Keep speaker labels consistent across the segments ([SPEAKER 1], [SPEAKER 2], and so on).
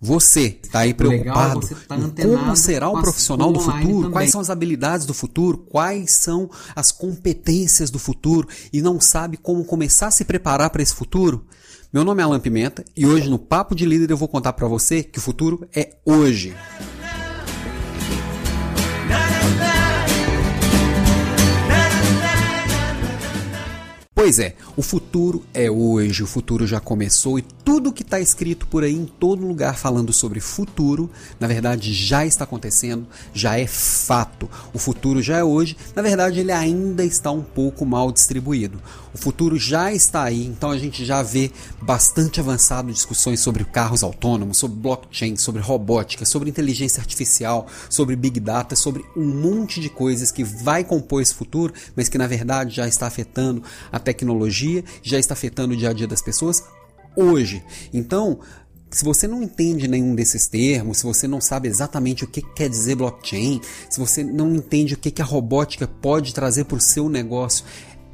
[SPEAKER 1] Você está aí preocupado Legal, tá como será o profissional do futuro? Também. Quais são as habilidades do futuro? Quais são as competências do futuro? E não sabe como começar a se preparar para esse futuro? Meu nome é Alan Pimenta e hoje no Papo de Líder eu vou contar para você que o futuro é hoje. Pois é, o futuro é hoje, o futuro já começou e tudo que está escrito por aí em todo lugar falando sobre futuro, na verdade já está acontecendo, já é fato. O futuro já é hoje, na verdade ele ainda está um pouco mal distribuído. O futuro já está aí, então a gente já vê bastante avançado discussões sobre carros autônomos, sobre blockchain, sobre robótica, sobre inteligência artificial, sobre big data, sobre um monte de coisas que vai compor esse futuro, mas que na verdade já está afetando a tecnologia, já está afetando o dia a dia das pessoas hoje. Então, se você não entende nenhum desses termos, se você não sabe exatamente o que quer dizer blockchain, se você não entende o que a robótica pode trazer para o seu negócio,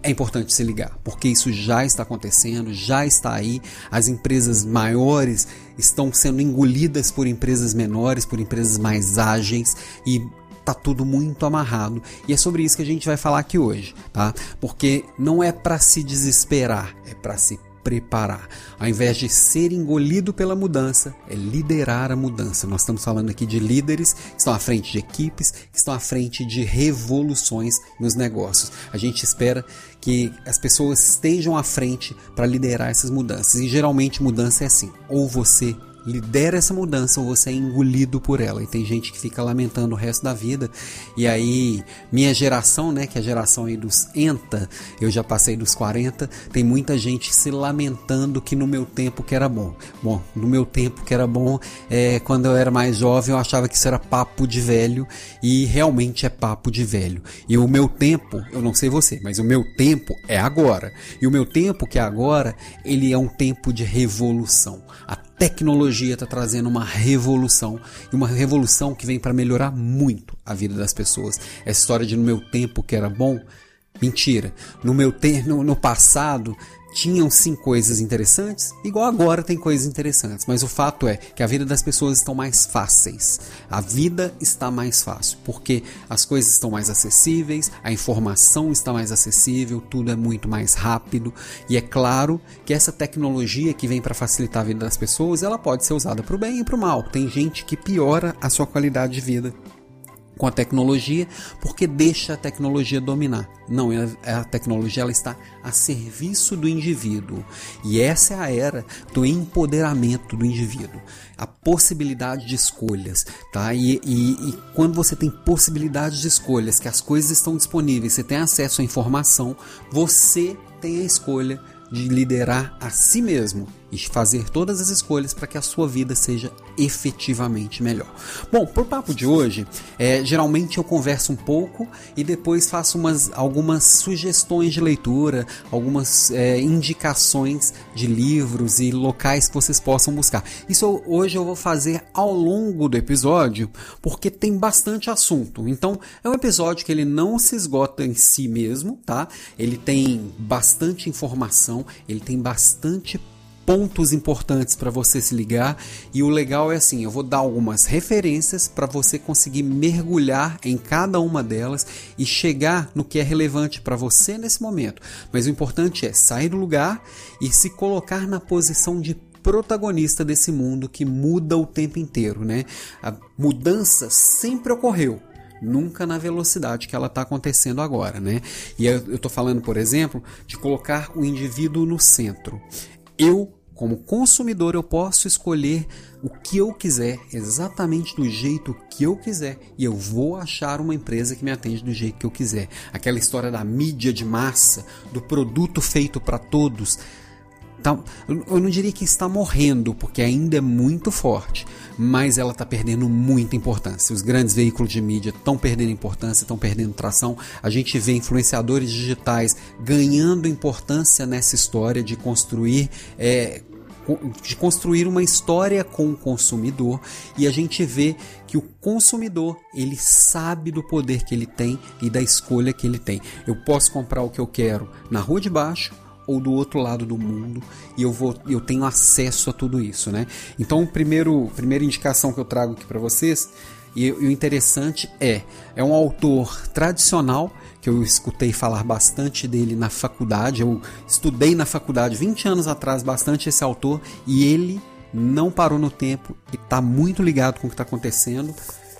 [SPEAKER 1] é importante se ligar, porque isso já está acontecendo, já está aí. As empresas maiores estão sendo engolidas por empresas menores, por empresas mais ágeis e tá tudo muito amarrado. E é sobre isso que a gente vai falar aqui hoje, tá? Porque não é para se desesperar, é para se preparar. Ao invés de ser engolido pela mudança, é liderar a mudança. Nós estamos falando aqui de líderes que estão à frente de equipes, que estão à frente de revoluções nos negócios. A gente espera que as pessoas estejam à frente para liderar essas mudanças. E geralmente mudança é assim: ou você lidera essa mudança ou você é engolido por ela. E tem gente que fica lamentando o resto da vida. E aí, minha geração, né, que é a geração aí dos ENTA, eu já passei dos 40, tem muita gente se lamentando que no meu tempo que era bom. Bom, no meu tempo que era bom, é, quando eu era mais jovem, eu achava que isso era papo de velho e realmente é papo de velho. E o meu tempo, eu não sei você, mas o meu tempo é agora. E o meu tempo que é agora, ele é um tempo de revolução. A tecnologia está trazendo uma revolução e uma revolução que vem para melhorar muito a vida das pessoas. Essa história de no meu tempo que era bom, mentira. No meu tempo, no, no passado tinham sim coisas interessantes, igual agora tem coisas interessantes, mas o fato é que a vida das pessoas estão mais fáceis. A vida está mais fácil, porque as coisas estão mais acessíveis, a informação está mais acessível, tudo é muito mais rápido, e é claro que essa tecnologia que vem para facilitar a vida das pessoas, ela pode ser usada para o bem e para o mal. Tem gente que piora a sua qualidade de vida com a tecnologia porque deixa a tecnologia dominar. Não, é, é a tecnologia ela está a serviço do indivíduo. E essa é a era do empoderamento do indivíduo. A possibilidade de escolhas, tá? E, e, e quando você tem possibilidade de escolhas, que as coisas estão disponíveis, você tem acesso à informação, você tem a escolha de liderar a si mesmo e fazer todas as escolhas para que a sua vida seja efetivamente melhor. Bom, por papo de hoje, é, geralmente eu converso um pouco e depois faço umas, algumas sugestões de leitura, algumas é, indicações de livros e locais que vocês possam buscar. Isso hoje eu vou fazer ao longo do episódio, porque tem bastante assunto. Então, é um episódio que ele não se esgota em si mesmo, tá? Ele tem bastante informação, ele tem bastante pontos importantes para você se ligar e o legal é assim, eu vou dar algumas referências para você conseguir mergulhar em cada uma delas e chegar no que é relevante para você nesse momento. Mas o importante é sair do lugar e se colocar na posição de protagonista desse mundo que muda o tempo inteiro, né? A mudança sempre ocorreu, nunca na velocidade que ela está acontecendo agora, né? E eu estou falando, por exemplo, de colocar o indivíduo no centro. Eu, como consumidor, eu posso escolher o que eu quiser, exatamente do jeito que eu quiser, e eu vou achar uma empresa que me atende do jeito que eu quiser. Aquela história da mídia de massa, do produto feito para todos, tá, eu não diria que está morrendo, porque ainda é muito forte, mas ela está perdendo muita importância. Os grandes veículos de mídia estão perdendo importância, estão perdendo tração. A gente vê influenciadores digitais ganhando importância nessa história de construir. É, de construir uma história com o consumidor e a gente vê que o consumidor ele sabe do poder que ele tem e da escolha que ele tem. Eu posso comprar o que eu quero na rua de baixo ou do outro lado do mundo e eu vou eu tenho acesso a tudo isso, né? Então, primeiro primeira indicação que eu trago aqui para vocês e, e o interessante é é um autor tradicional que eu escutei falar bastante dele na faculdade. Eu estudei na faculdade 20 anos atrás bastante esse autor e ele não parou no tempo e está muito ligado com o que está acontecendo.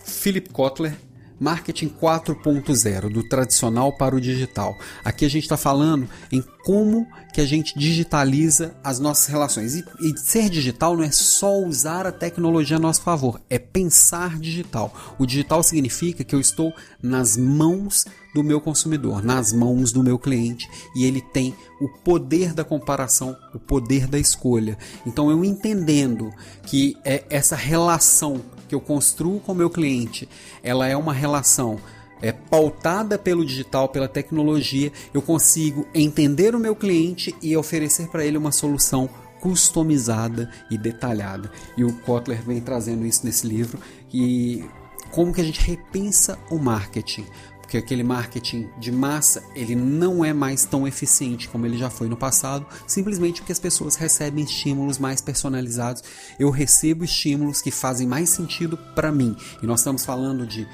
[SPEAKER 1] Philip Kotler, Marketing 4.0, do tradicional para o digital. Aqui a gente está falando em como que a gente digitaliza as nossas relações. E, e, ser digital não é só usar a tecnologia a nosso favor, é pensar digital. O digital significa que eu estou nas mãos do meu consumidor, nas mãos do meu cliente, e ele tem o poder da comparação, o poder da escolha. Então eu entendendo que é essa relação que eu construo com o meu cliente, ela é uma relação é, pautada pelo digital, pela tecnologia, eu consigo entender o meu cliente e oferecer para ele uma solução customizada e detalhada. E o Kotler vem trazendo isso nesse livro e como que a gente repensa o marketing, porque aquele marketing de massa ele não é mais tão eficiente como ele já foi no passado, simplesmente porque as pessoas recebem estímulos mais personalizados. Eu recebo estímulos que fazem mais sentido para mim. E nós estamos falando de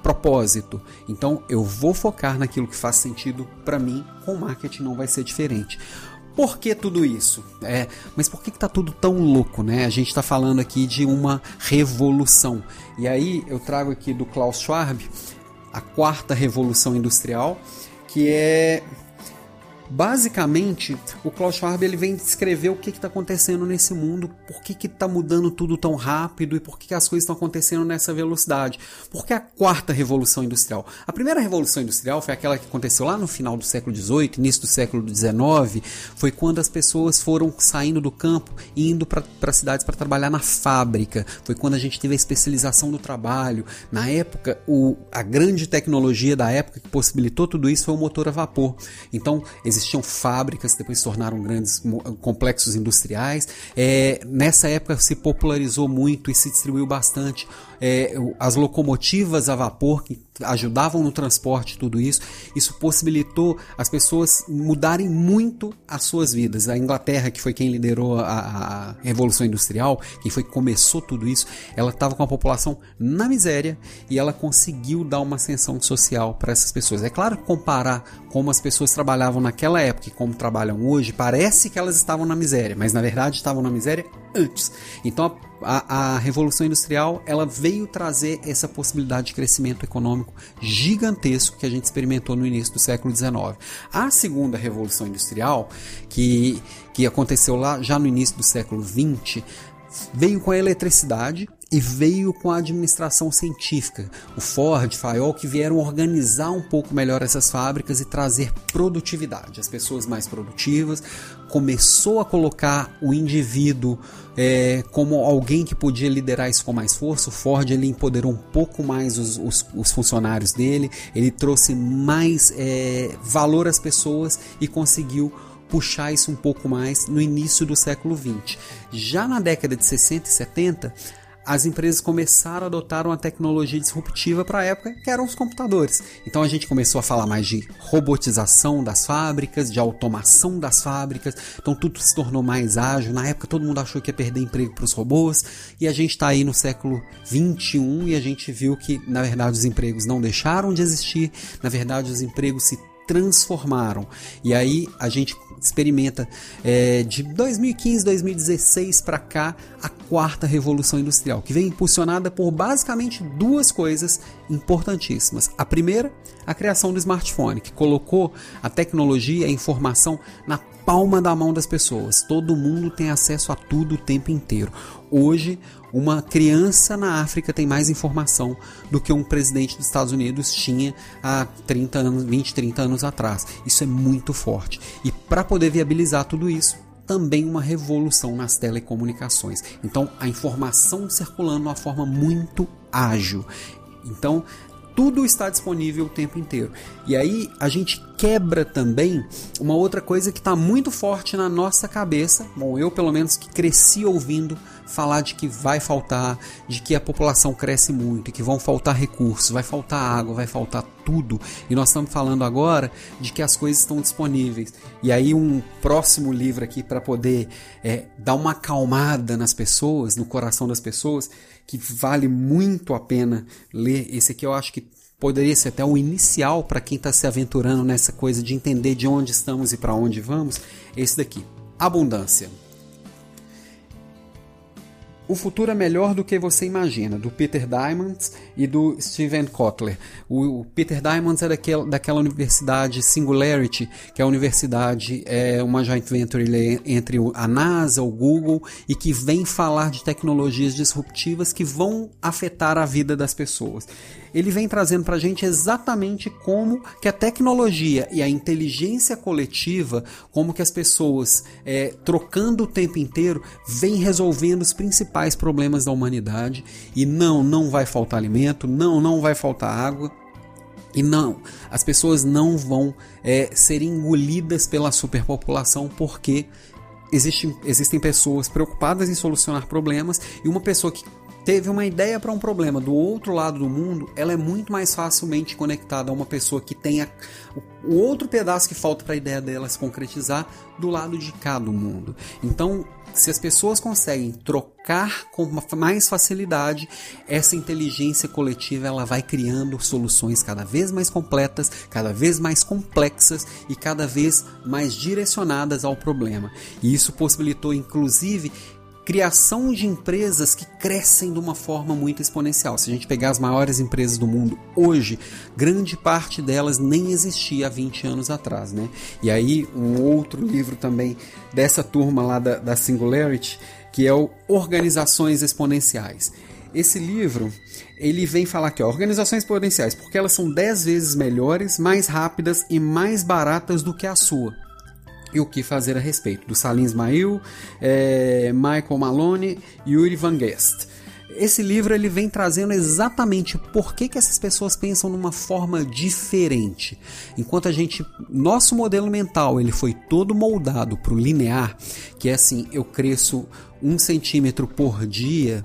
[SPEAKER 1] propósito. Então eu vou focar naquilo que faz sentido para mim. Com marketing não vai ser diferente. Por que tudo isso? É, mas por que está tudo tão louco, né? A gente está falando aqui de uma revolução. E aí eu trago aqui do Klaus Schwab a quarta revolução industrial, que é Basicamente, o Klaus Schwab ele vem descrever o que está acontecendo nesse mundo, por que está mudando tudo tão rápido e por que, que as coisas estão acontecendo nessa velocidade. Por que a quarta revolução industrial? A primeira revolução industrial foi aquela que aconteceu lá no final do século XVIII, início do século XIX, foi quando as pessoas foram saindo do campo e indo para cidades para trabalhar na fábrica. Foi quando a gente teve a especialização do trabalho. Na época, o, a grande tecnologia da época que possibilitou tudo isso foi o motor a vapor. Então, existiam fábricas, depois se tornaram grandes complexos industriais. É, nessa época se popularizou muito e se distribuiu bastante é, as locomotivas a vapor que ajudavam no transporte, tudo isso. Isso possibilitou as pessoas mudarem muito as suas vidas. A Inglaterra, que foi quem liderou a, a Revolução Industrial, quem foi que começou tudo isso, ela estava com a população na miséria e ela conseguiu dar uma ascensão social para essas pessoas. É claro que comparar como as pessoas trabalhavam naquela época e como trabalham hoje, parece que elas estavam na miséria, mas na verdade estavam na miséria antes. Então a, a, Revolução Industrial ela veio trazer essa possibilidade de crescimento econômico gigantesco que a gente experimentou no início do século XIX. A segunda Revolução Industrial, que, que aconteceu lá já no início do século XX, veio com a eletricidade e veio com a administração científica. O Ford, Fayol, que vieram organizar um pouco melhor essas fábricas e trazer produtividade. As pessoas mais produtivas, começou a colocar o indivíduo é, como alguém que podia liderar isso com mais força. O Ford ele empoderou um pouco mais os, os, os funcionários dele, ele trouxe mais é, valor às pessoas e conseguiu puxar isso um pouco mais no início do século 20. Já na década de 60 e 70, as empresas começaram a adotar uma tecnologia disruptiva para a época, que eram os computadores. Então a gente começou a falar mais de robotização das fábricas, de automação das fábricas. Então tudo se tornou mais ágil. Na época todo mundo achou que ia perder emprego para os robôs, e a gente está aí no século 21 e a gente viu que na verdade os empregos não deixaram de existir. Na verdade os empregos se transformaram. E aí a gente experimenta é, de 2015, 2016 para cá a quarta revolução industrial, que vem impulsionada por basicamente duas coisas importantíssimas. A primeira, a criação do smartphone, que colocou a tecnologia e a informação na palma da mão das pessoas. Todo mundo tem acesso a tudo o tempo inteiro. Hoje, uma criança na África tem mais informação do que um presidente dos Estados Unidos tinha há 30 anos, 20, 30 anos atrás. Isso é muito forte. E para poder viabilizar tudo isso, também uma revolução nas telecomunicações. Então, a informação circulando de uma forma muito ágil. Então, tudo está disponível o tempo inteiro. E aí a gente quebra também uma outra coisa que está muito forte na nossa cabeça. Bom, eu pelo menos que cresci ouvindo falar de que vai faltar, de que a população cresce muito e que vão faltar recursos, vai faltar água, vai faltar tudo. E nós estamos falando agora de que as coisas estão disponíveis. E aí um próximo livro aqui para poder é, dar uma acalmada nas pessoas, no coração das pessoas, que vale muito a pena ler. Esse aqui eu acho que poderia ser até o inicial para quem está se aventurando nessa coisa de entender de onde estamos e para onde vamos. Esse daqui, Abundância. O futuro é melhor do que você imagina, do Peter Diamond e do Steven Kotler. O, o Peter Diamond é daquela, daquela universidade Singularity, que é a universidade, é uma joint venture entre a NASA, o Google, e que vem falar de tecnologias disruptivas que vão afetar a vida das pessoas ele vem trazendo para a gente exatamente como que a tecnologia e a inteligência coletiva, como que as pessoas é, trocando o tempo inteiro, vem resolvendo os principais problemas da humanidade. E não, não vai faltar alimento, não, não vai faltar água. E não, as pessoas não vão é, ser engolidas pela superpopulação porque existe, existem pessoas preocupadas em solucionar problemas e uma pessoa que teve uma ideia para um problema do outro lado do mundo, ela é muito mais facilmente conectada a uma pessoa que tenha o outro pedaço que falta para a ideia dela se concretizar do lado de cá do mundo. Então, se as pessoas conseguem trocar com mais facilidade, essa inteligência coletiva ela vai criando soluções cada vez mais completas, cada vez mais complexas e cada vez mais direcionadas ao problema. E isso possibilitou inclusive criação de empresas que crescem de uma forma muito exponencial. Se a gente pegar as maiores empresas do mundo hoje, grande parte delas nem existia há 20 anos atrás, né? E aí um outro livro também dessa turma lá da, da Singularity, que é o Organizações Exponenciais. Esse livro, ele vem falar ó, organizações exponenciais, porque elas são 10 vezes melhores, mais rápidas e mais baratas do que a sua e o que fazer a respeito, do Salim Ismail, é, Michael Malone e Yuri Van Guest. Esse livro ele vem trazendo exatamente por que, que essas pessoas pensam numa forma diferente. Enquanto a gente, nosso modelo mental ele foi todo moldado para o linear, que é assim, eu cresço um centímetro por dia,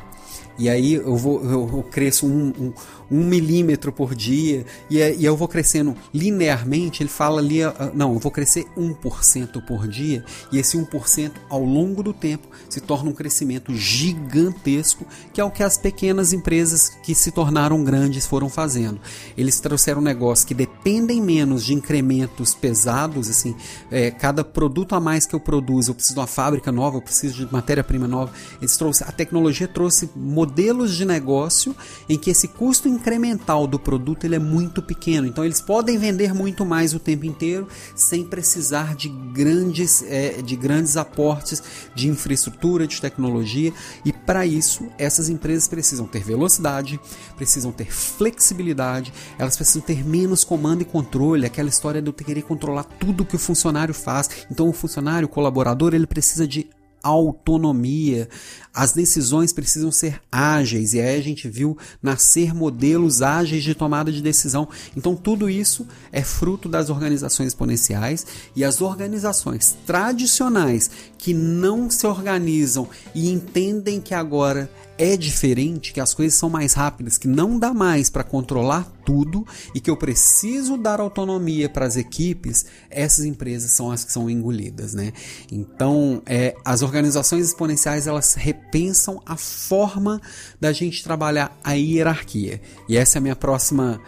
[SPEAKER 1] e aí eu vou eu, eu cresço um, um, um milímetro por dia, e, é, e eu vou crescendo linearmente, ele fala ali, ah, não, eu vou crescer 1% por dia, e esse 1% ao longo do tempo se torna um crescimento gigantesco, que é o que as pequenas empresas que se tornaram grandes foram fazendo. Eles trouxeram um negócio que dependem menos de incrementos pesados, assim, é, cada produto a mais que eu produzo, eu preciso de uma fábrica nova, eu preciso de matéria-prima nova. Eles trouxe, a tecnologia trouxe de negócio em que esse custo incremental do produto ele é muito pequeno, então eles podem vender muito mais o tempo inteiro sem precisar de grandes, é, de grandes aportes de infraestrutura, de tecnologia, e para isso essas empresas precisam ter velocidade, precisam ter flexibilidade, elas precisam ter menos comando e controle, aquela história de eu querer controlar tudo que o funcionário faz. Então o funcionário, o colaborador, ele precisa de autonomia. As decisões precisam ser ágeis e aí a gente viu nascer modelos ágeis de tomada de decisão. Então tudo isso é fruto das organizações exponenciais e as organizações tradicionais que não se organizam e entendem que agora é diferente, que as coisas são mais rápidas, que não dá mais para controlar tudo e que eu preciso dar autonomia para as equipes, essas empresas são as que são engolidas, né? Então, é, as organizações exponenciais elas repensam a forma da gente trabalhar a hierarquia. E essa é a minha próxima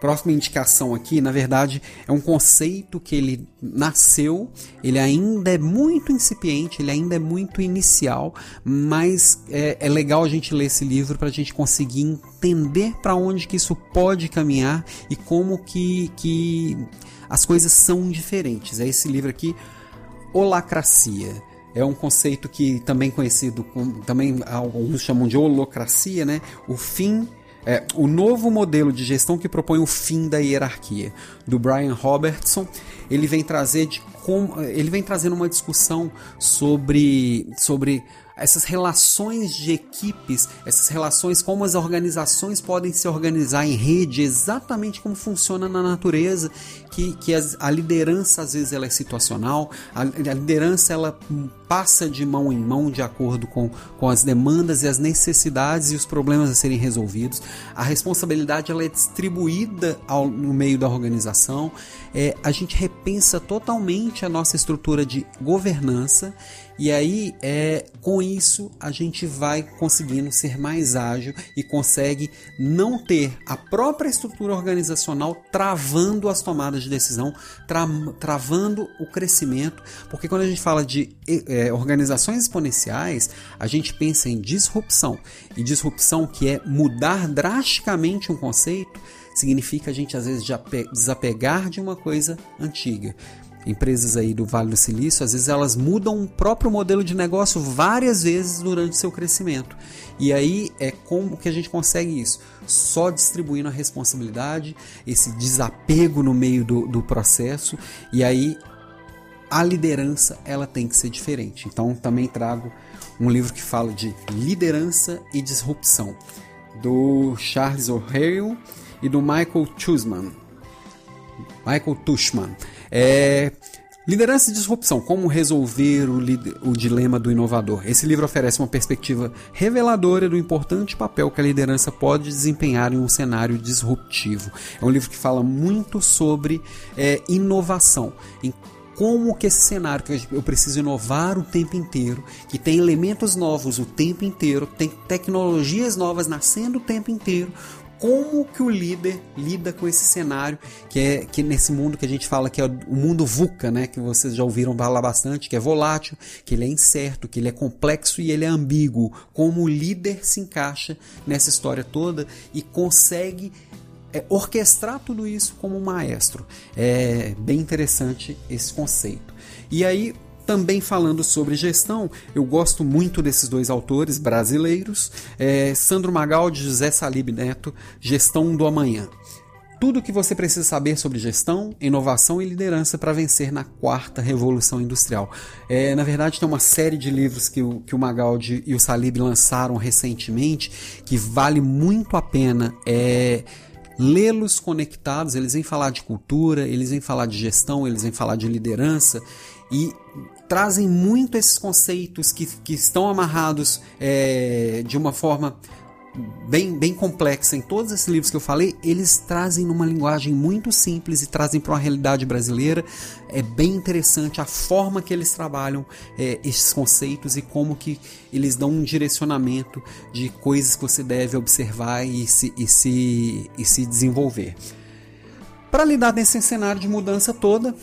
[SPEAKER 1] próxima indicação aqui, na verdade, é um conceito que ele nasceu, ele ainda é muito incipiente, ele ainda é muito inicial, mas é, é legal a gente ler esse livro para a gente conseguir entender para onde que isso pode caminhar e como que, que as coisas são diferentes. É esse livro aqui, Holacracia. É um conceito que também conhecido, também alguns chamam de holocracia, né? O fim é o novo modelo de gestão que propõe o fim da hierarquia, do Brian Robertson. Ele vem trazer de como, ele vem trazendo uma discussão sobre, sobre essas relações de equipes, essas relações, como as organizações podem se organizar em rede, exatamente como funciona na natureza, que, que a liderança às vezes ela é situacional, a, a liderança ela passa de mão em mão de acordo com, com as demandas e as necessidades e os problemas a serem resolvidos. A responsabilidade ela é distribuída ao, no meio da organização. É, a gente repensa totalmente a nossa estrutura de governança e aí, é, com isso, a gente vai conseguindo ser mais ágil e consegue não ter a própria estrutura organizacional travando as tomadas de decisão, tra travando o crescimento, porque quando a gente fala de é, organizações exponenciais, a gente pensa em disrupção. E disrupção que é mudar drasticamente um conceito significa a gente às vezes desapegar de uma coisa antiga empresas aí do Vale do Silício, às vezes elas mudam o próprio modelo de negócio várias vezes durante seu crescimento. E aí é como que a gente consegue isso? Só distribuindo a responsabilidade, esse desapego no meio do, do processo, e aí a liderança ela tem que ser diferente. Então também trago um livro que fala de liderança e disrupção, do Charles O'Hare e do Michael Tushman. Michael Tushman. É, Liderança e disrupção: Como resolver o, o, dilema do inovador. Esse livro oferece uma perspectiva reveladora do importante papel que a liderança pode desempenhar em um cenário disruptivo. É um livro que fala muito sobre é, inovação, em como que esse cenário que eu preciso inovar o tempo inteiro, que tem elementos novos o tempo inteiro, tem tecnologias novas nascendo o tempo inteiro, como que o líder lida com esse cenário que é que nesse mundo que a gente fala que é o mundo VUCA, né, que vocês já ouviram falar bastante, que é volátil, que ele é incerto, que ele é complexo e ele é ambíguo. Como o líder se encaixa nessa história toda e consegue é, orquestrar tudo isso como um maestro. É bem interessante esse conceito. E aí também falando sobre gestão, eu gosto muito desses dois autores brasileiros, é, Sandro Magaldi e José Salib Neto, Gestão do Amanhã. Tudo o que você precisa saber sobre gestão, inovação e liderança para vencer na quarta revolução industrial. É, na verdade, tem uma série de livros que o, que o Magaldi e o Salib lançaram recentemente que vale muito a pena é, lê-los conectados. Eles vêm falar de cultura, eles vêm falar de gestão, eles vêm falar de liderança e trazem muito esses conceitos que, que estão amarrados é, de uma forma bem, bem complexa em todos esses livros que eu falei, eles trazem numa linguagem muito simples e trazem para uma realidade brasileira. É bem interessante a forma que eles trabalham é, esses conceitos e como que eles dão um direcionamento de coisas que você deve observar e se, e se, e se desenvolver. Para lidar nesse cenário de mudança toda,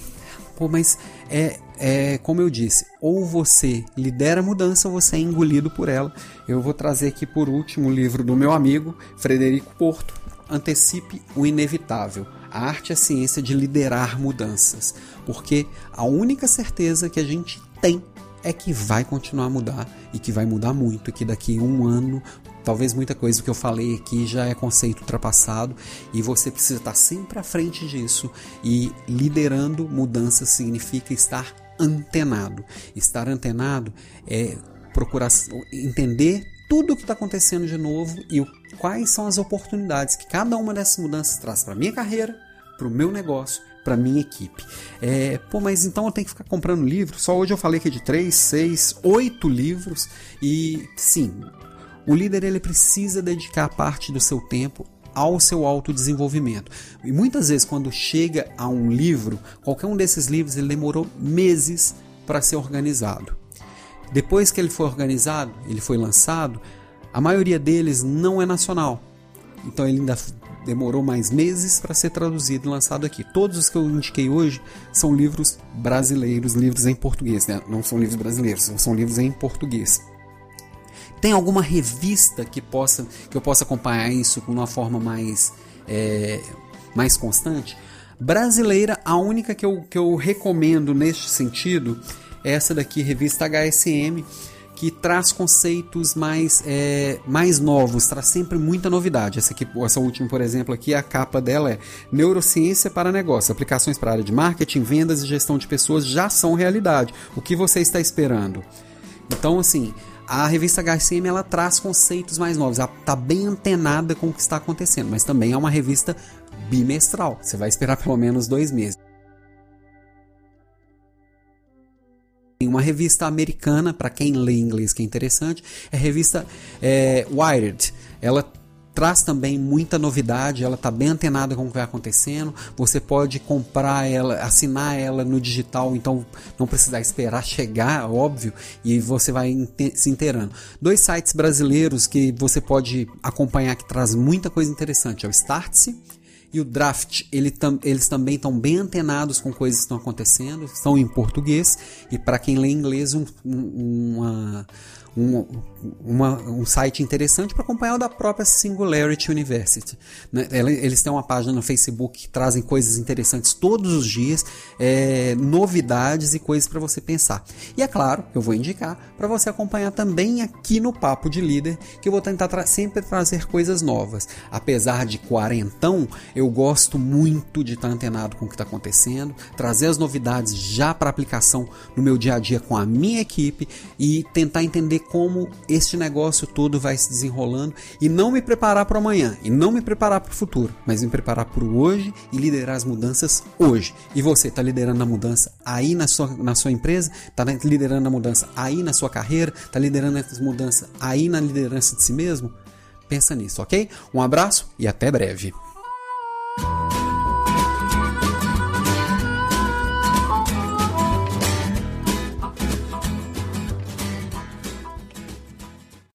[SPEAKER 1] pô, mas é, é como eu disse, ou você lidera a mudança ou você é engolido por ela. Eu vou trazer aqui por último o livro do meu amigo Frederico Porto, Antecipe o Inevitável. A arte e a ciência de liderar mudanças. Porque a única certeza que a gente tem é que vai continuar a mudar e que vai mudar muito, que daqui a um ano Talvez muita coisa que eu falei aqui já é conceito ultrapassado e você precisa estar sempre à frente disso e liderando mudanças significa estar antenado. Estar antenado é procurar entender tudo o que está acontecendo de novo e quais são as oportunidades que cada uma dessas mudanças traz para minha carreira, para o meu negócio, para minha equipe. É, pô, mas então eu tenho que ficar comprando livro? Só hoje eu falei que é de 3, 6, 8 livros e sim, o líder ele precisa dedicar parte do seu tempo ao seu autodesenvolvimento. E muitas vezes, quando chega a um livro, qualquer um desses livros, ele demorou meses para ser organizado. Depois que ele foi organizado, ele foi lançado, a maioria deles não é nacional. Então ele ainda demorou mais meses para ser traduzido e lançado aqui. Todos os que eu indiquei hoje são livros brasileiros, livros em português, né? não são livros brasileiros, são livros em português. Tem alguma revista que possa que eu possa acompanhar isso com uma forma mais é, mais constante? Brasileira, a única que eu, que eu recomendo neste sentido é essa daqui, revista HSM, que traz conceitos mais, é, mais novos, traz sempre muita novidade. Essa, aqui, essa última, por exemplo, aqui, a capa dela é Neurociência para Negócio. Aplicações para a área de marketing, vendas e gestão de pessoas já são realidade. O que você está esperando? Então, assim, A revista HCM ela traz conceitos mais novos, ela está bem antenada com o que está acontecendo, mas também é uma revista bimestral. Você vai esperar pelo menos dois meses. Uma revista americana, para quem lê inglês que é interessante, é a revista é, Wired. Ela traz também muita novidade, ela está bem antenada com o que vai acontecendo. Você pode comprar ela, assinar ela no digital, então não precisar esperar chegar, óbvio, e você vai se inteirando. Dois sites brasileiros que você pode acompanhar que traz muita coisa interessante, é o Startse e o Draft, ele tam, eles também estão bem antenados com coisas que estão acontecendo, estão em português, e para quem lê inglês, um, uma, um, uma, um site interessante para acompanhar o da própria Singularity University. Né? Eles têm uma página no Facebook que trazem coisas interessantes todos os dias, é, novidades e coisas para você pensar. E é claro, eu vou indicar para você acompanhar também aqui no Papo de Líder, que eu vou tentar tra sempre trazer coisas novas. Apesar de quarentão, eu gosto muito de estar antenado com o que está acontecendo, trazer as novidades já para aplicação no meu dia a dia com a minha equipe e tentar entender como este negócio todo vai se desenrolando e não me preparar para amanhã e não me preparar para o futuro, mas me preparar para o hoje e liderar as mudanças hoje. E você está liderando a mudança aí na sua, na sua empresa, está liderando a mudança aí na sua carreira, está liderando essa mudança aí na liderança de si mesmo? Pensa nisso, ok? Um abraço e até breve.